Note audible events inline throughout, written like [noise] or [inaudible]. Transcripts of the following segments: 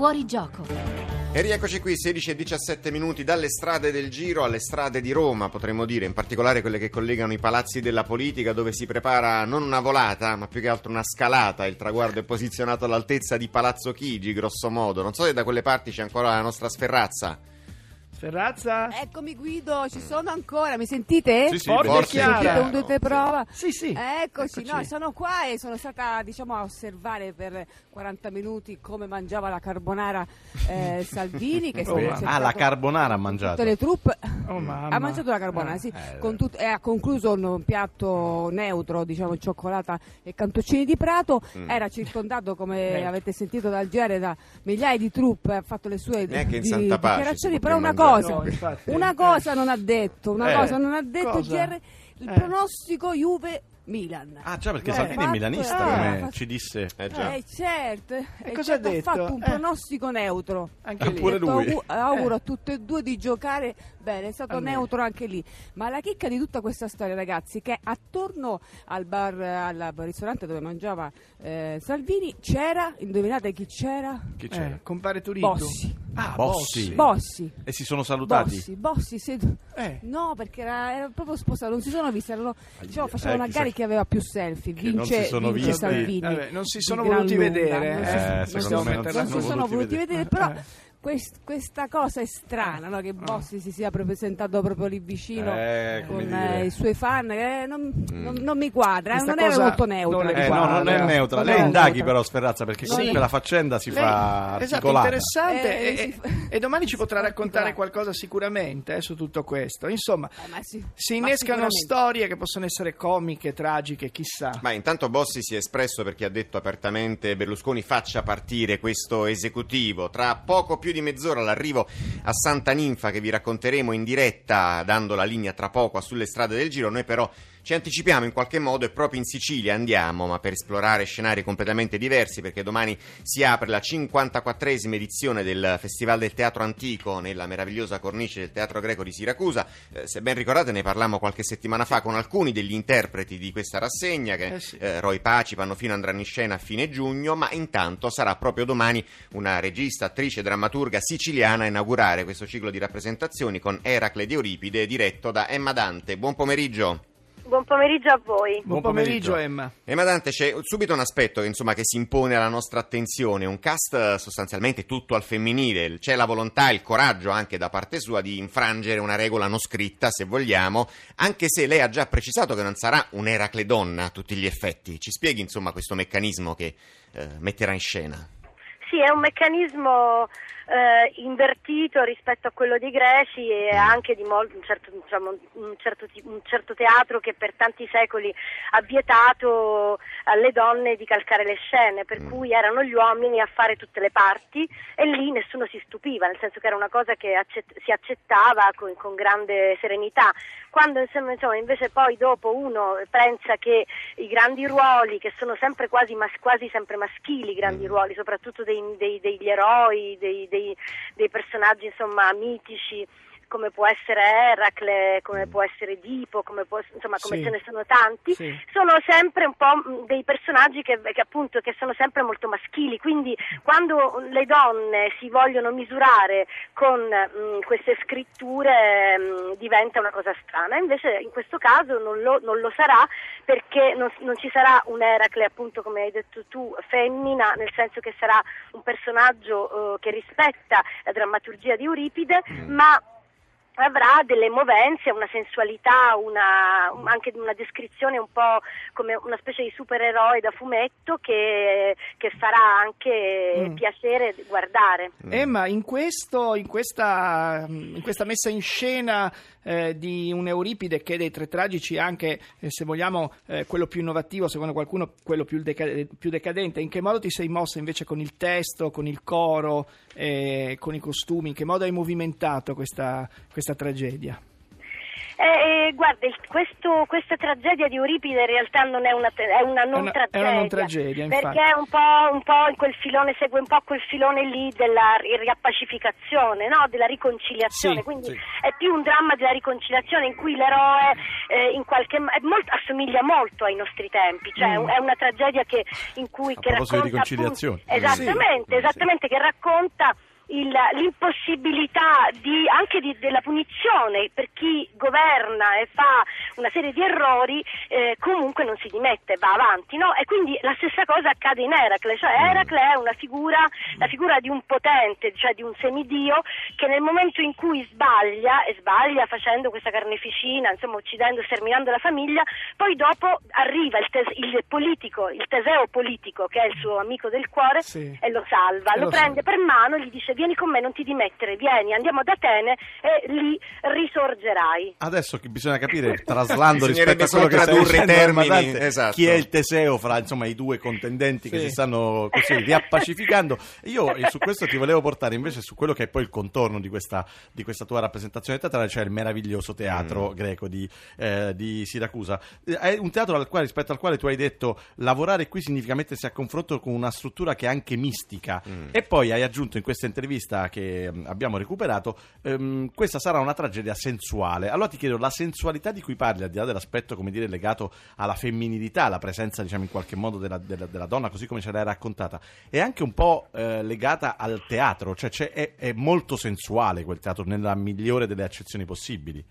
Fuori gioco. E rieccoci qui, 16 e 17 minuti dalle strade del Giro alle strade di Roma, potremmo dire, in particolare quelle che collegano i palazzi della politica, dove si prepara non una volata, ma più che altro una scalata. Il traguardo è posizionato all'altezza di Palazzo Chigi, grosso modo. Non so se da quelle parti c'è ancora la nostra sferrazza. Ferrazza? Eccomi Guido, ci sono ancora, mi sentite? Sì, sì, Forte e forse. chiara. Sentite un, due, tre, prova? Sì, sì. Eccoci, Eccoci. no, sono qua e sono stata diciamo a osservare per 40 minuti come mangiava la carbonara eh, [laughs] Salvini che Oh, Ah, la carbonara ha tutte mangiato. le truppe Oh, mamma. ha mangiato la carbonara, sì, Eh, con tut- e ha concluso un piatto neutro, diciamo cioccolata e cantoncini di prato, Mm. era circondato come Neutro. avete sentito dal GR da migliaia di truppe, ha fatto le sue Neanche in di- Santa Pace dichiarazioni, però una mangiare. Cosa, No, infatti. una cosa non ha detto, una Eh, cosa non ha detto cosa? GR, il Eh. pronostico Juve Milan. Ah, già, perché Eh, Salvini è milanista, eh, come fatto- ci disse. Eh già. Eh, certo, e cosa ha certo, detto? fatto un Eh. pronostico neutro. Anche lì. pure Ha detto, lui. "Augu- auguro a tutte e due di giocare bene, è stato Almeno. neutro anche lì. Ma la chicca di tutta questa storia, ragazzi, che attorno al bar, al, ristorante dove mangiava eh, Salvini c'era, indovinate chi c'era? Chi c'era? Eh, compare Turiddu. Bossi. Ah, Bossi. Bossi. Bossi. E si sono salutati? Bossi, Bossi, sì. Eh. No, perché era, era proprio sposato, non si sono visti, erano, diciamo, facevano Eh, a chissà gare che- chi aveva più selfie. Vince, si sono vince visti. Salvini. Vabbè, non si sono voluti lunga. vedere, Non si- eh. Eh, non si- me non non si si sono sono voluti vedere, però Eh. Quest- questa cosa è strana, no? che Bossi si sia presentato proprio lì vicino Eh, con eh, i suoi fan, eh, non, non- non mi quadra, eh, Questa non era molto neutra. non le Eh, no, non è neutra. Non Lei è indaghi neutra. però, Sferrazza, perché Sì. comunque la faccenda si Lei- fa esatto, articolata. interessante Eh, e, si fa- e domani ci potrà raccontare qualcosa sicuramente eh, su tutto questo. Insomma, Eh, ma sì, si innescano storie che possono essere comiche, tragiche, chissà. Ma intanto Bossi si è espresso perché ha detto apertamente Berlusconi faccia partire questo esecutivo. Tra poco più di mezz'ora l'arrivo a Santa Ninfa che vi racconteremo in diretta dando la linea tra poco sulle strade del giro. Noi però ci anticipiamo in qualche modo e proprio in Sicilia andiamo, ma per esplorare scenari completamente diversi perché domani si apre la 54esima edizione del Festival del Teatro Antico nella meravigliosa cornice del Teatro Greco di Siracusa. Eh, se ben ricordate ne parlammo qualche settimana fa con alcuni degli interpreti di questa rassegna che Eh sì. eh, Roy Paci, Pannofino andranno in scena a fine giugno, ma intanto sarà proprio domani una regista, attrice, drammaturga siciliana a inaugurare questo ciclo di rappresentazioni con Eracle di Euripide diretto da Emma Dante. Buon pomeriggio. Buon pomeriggio a voi. Buon pomeriggio, Emma. Emma Dante, c'è subito un aspetto che, insomma, che si impone alla nostra attenzione, un cast eh, sostanzialmente tutto al femminile, c'è la volontà e il coraggio anche da parte sua di infrangere una regola non scritta, se vogliamo, anche se lei ha già precisato che non sarà un'Eracle donna a tutti gli effetti. Ci spieghi insomma questo meccanismo che eh, metterà in scena? Sì, è un meccanismo eh, invertito rispetto a quello dei greci e anche di mol- un, certo, diciamo, un, certo, un certo teatro che per tanti secoli ha vietato alle donne di calcare le scene, per Mm. cui erano gli uomini a fare tutte le parti e lì nessuno si stupiva, nel senso che era una cosa che accett- si accettava con, con grande serenità. Quando insomma, insomma, invece poi dopo uno pensa che i grandi ruoli, che sono sempre quasi, mas- quasi sempre maschili, i grandi Mm. ruoli, soprattutto dei- dei- degli eroi, dei, dei- dei personaggi insomma mitici, come può essere Eracle, come può essere Edipo, come, può- insomma, come Sì. ce ne sono tanti, Sì. sono sempre un po' mh, dei personaggi che, che appunto che sono sempre molto maschili, quindi quando le donne si vogliono misurare con mh, queste scritture mh, diventa una cosa strana, invece in questo caso non lo, non lo sarà perché non, non ci sarà un Eracle appunto come hai detto tu femmina, nel senso che sarà un personaggio eh, che rispetta la drammaturgia di Euripide, ma avrà delle movenze, una sensualità, una, anche una descrizione un po' come una specie di supereroe da fumetto che, che farà anche Mm. piacere guardare. Emma, in, questo, in, questa, in questa messa in scena eh, di un Euripide che dei tre tragici anche, eh, se vogliamo, eh, quello più innovativo, secondo qualcuno quello più, deca- più decadente, in che modo ti sei mossa invece con il testo, con il coro, eh, con i costumi, in che modo hai movimentato questa, questa tragedia? Eh, eh, guarda, il- questo- questa tragedia di Euripide in realtà non è una, è una non È una- è tragedia. una non tragedia, infatti. Perché è un po', un po' in quel filone, segue un po' quel filone lì della ri- riappacificazione, no? della riconciliazione. Sì, Quindi sì. è più un dramma della riconciliazione in cui l'eroe eh, in qualche mo- è molto- assomiglia molto ai nostri tempi, cioè Mm. è una tragedia che, in cui A che proposito di racconta riconciliazione. appunto- esattamente, Sì. esattamente, che racconta il- l'impossibilità di- anche di- della punizione per chi governa e fa una serie di errori, eh, comunque non si dimette, va avanti. No? E quindi la stessa cosa accade in Eracle, cioè Mm. Eracle è una figura, la figura di un potente, cioè di un semidio, che nel momento in cui sbaglia, e sbaglia facendo questa carneficina, insomma uccidendo, sterminando la famiglia, poi dopo arriva il, tes- il politico, il Teseo politico, che è il suo amico del cuore, Sì. e lo salva, E lo, lo prende per mano e gli dice vieni con me, non ti dimettere, vieni, andiamo ad Atene e lì risorgerai. Adesso che bisogna capire, [laughs] traslando rispetto a quello che stai dicendo, termini, esatto. chi è il Teseo fra insomma, i due contendenti che Sì. si stanno così riappacificando. Io eh, su questo ti volevo portare invece su quello che è poi il contorno di questa, di questa tua rappresentazione teatrale, cioè il meraviglioso teatro Mm. greco di, eh, di Siracusa. Eh, È un teatro al quale- rispetto al quale tu hai detto lavorare qui significa mettersi a confronto con una struttura che è anche mistica. Mm. E poi hai aggiunto in questa intervista che mm, abbiamo recuperato, ehm, questa sarà una tragedia sensuale. Allora ti chiedo, la sensualità di cui parli, al di là dell'aspetto, come dire, legato alla femminilità, alla presenza, diciamo, in qualche modo della, della- della donna, così come ce l'hai raccontata, è anche un po' eh, legata al teatro, cioè è, è molto sensuale quel teatro, nella migliore delle accezioni possibili.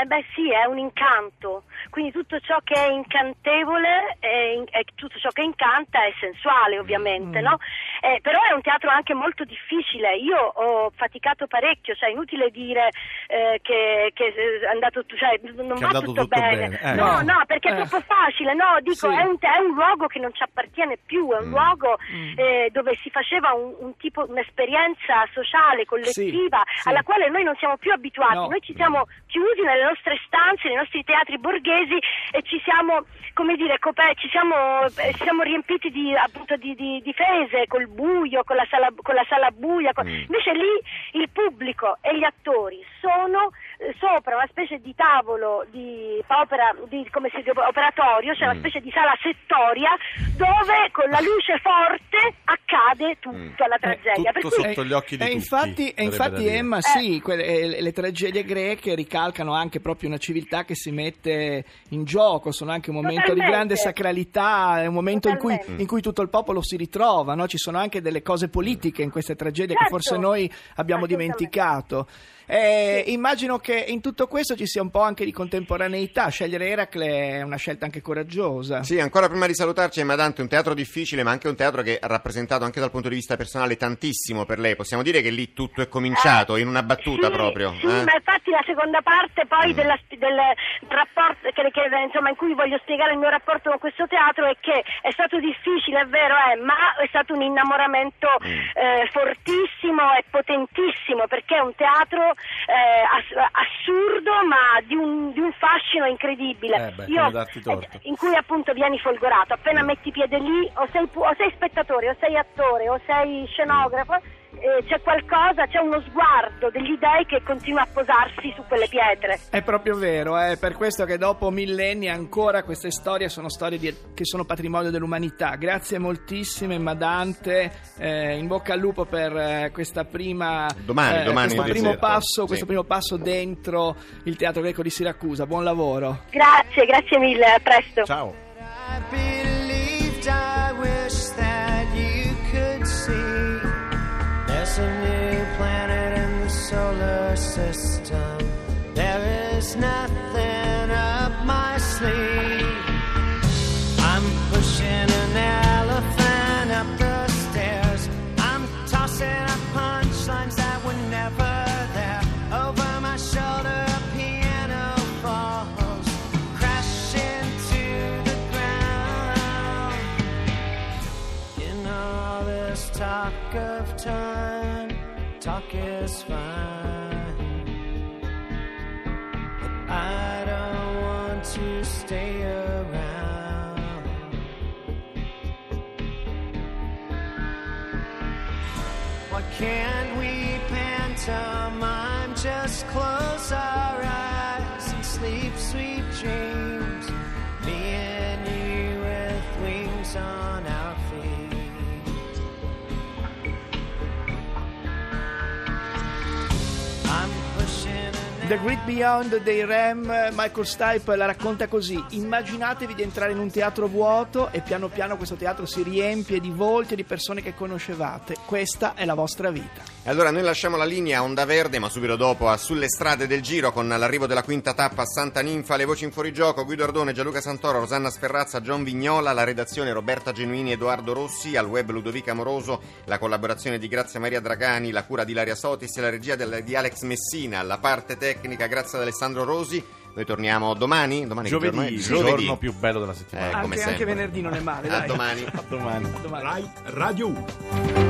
Eh beh sì, è un incanto, quindi tutto ciò che è incantevole, è in- è tutto ciò che incanta è sensuale ovviamente, Mm. no? Eh, però è un teatro anche molto difficile, io ho faticato parecchio, cioè inutile dire eh, che, che è andato, cioè, non Che è va andato tutto, tutto bene. bene, eh. No, No. perché è Eh. troppo facile, no, dico Sì. è, un, è un luogo che non ci appartiene più, è un Mm. luogo Mm. eh, dove si faceva un, un tipo, un'esperienza sociale, collettiva, sì. alla quale noi non siamo più abituati, No. noi ci siamo chiusi nelle nostre stanze, nei nostri teatri borghesi e ci siamo, come dire, cope- ci siamo, eh, ci siamo riempiti di, appunto, di, di, di fese, col buio, con la sala, con la sala buia. con- Mm. Invece lì il pubblico e gli attori sono sopra una specie di tavolo di, opera, di, come si dice, operatorio, cioè una Mm. specie di sala settoria dove con la luce forte accade tutta Mm. la tragedia. Per tutto cui- sotto gli occhi di e tutti, infatti, e infatti. Emma, sì, quelle- eh, le tragedie greche ricalcano anche proprio una civiltà che si mette in gioco, sono anche un momento di Totalmente. grande sacralità, è un momento in cui, in cui tutto il popolo si ritrova, no? ci sono anche delle cose politiche in queste tragedie che Certo. forse noi abbiamo dimenticato. Eh, Immagino che in tutto questo ci sia un po' anche di contemporaneità, scegliere Eracle è una scelta anche coraggiosa. Sì, ancora prima di salutarci, Emma Dante, un teatro difficile, ma anche un teatro che ha rappresentato anche dal punto di vista personale tantissimo per lei. Possiamo dire che lì tutto è cominciato, in una battuta Sì, proprio. Sì, eh? ma infatti la seconda parte poi Mm. della- del rapporto che, che, insomma, in cui voglio spiegare il mio rapporto con questo teatro è che è stato difficile, è vero, eh, ma è stato un innamoramento Mm. eh, fortissimo e potentissimo perché è un teatro eh, ass- assurdo ma di un, di un fascino incredibile. Eh beh, torto. eh, in cui appunto vieni folgorato, appena Mm. metti piede lì o sei, o sei spettatore o sei attore o sei scenografo, eh, c'è qualcosa, c'è uno sguardo degli dei che continua a posarsi su quelle pietre. È proprio vero, è per questo che dopo millenni ancora queste storie sono storie di- che sono patrimonio dell'umanità. Grazie moltissime, Madante, eh, in bocca al lupo per eh, questa prima, Domani, eh, domani questo primo passo, sì. questo primo passo dentro il Teatro Greco di Siracusa. Buon lavoro. Grazie, grazie mille, a presto. Ciao. I'm pushing an elephant up the stairs. I'm tossing up punchlines that were never there. Over my shoulder, a piano falls, crashing to the ground. In all this talk of time, talk is fine. To stay around. Why can't we pantomime? Just close our eyes and sleep sweet dreams. The Great Beyond dei Ram, Michael Stipe la racconta così: immaginatevi di entrare in un teatro vuoto e piano piano questo teatro si riempie di volti e di persone che conoscevate. Questa è la vostra vita. E allora noi lasciamo la linea a Onda Verde, ma subito dopo a Sulle strade del giro con l'arrivo della quinta tappa a Santa Ninfa, le voci in fuorigioco, Guido Ardone, Gianluca Santoro, Rosanna Sferrazza, John Vignola, la redazione Roberta Genuini, Edoardo Rossi, al web Ludovica Moroso, la collaborazione di Grazia Maria Dragani, la cura di Ilaria Sotis e la regia di Alex Messina, la parte tecnica grazie ad Alessandro Rosi. Noi torniamo domani, domani che giorno è? Giovedì, il Giovedì. giorno più bello della settimana. Eh, come anche, anche venerdì non è male. A dai. domani. A domani. A domani. Rai Radio 1.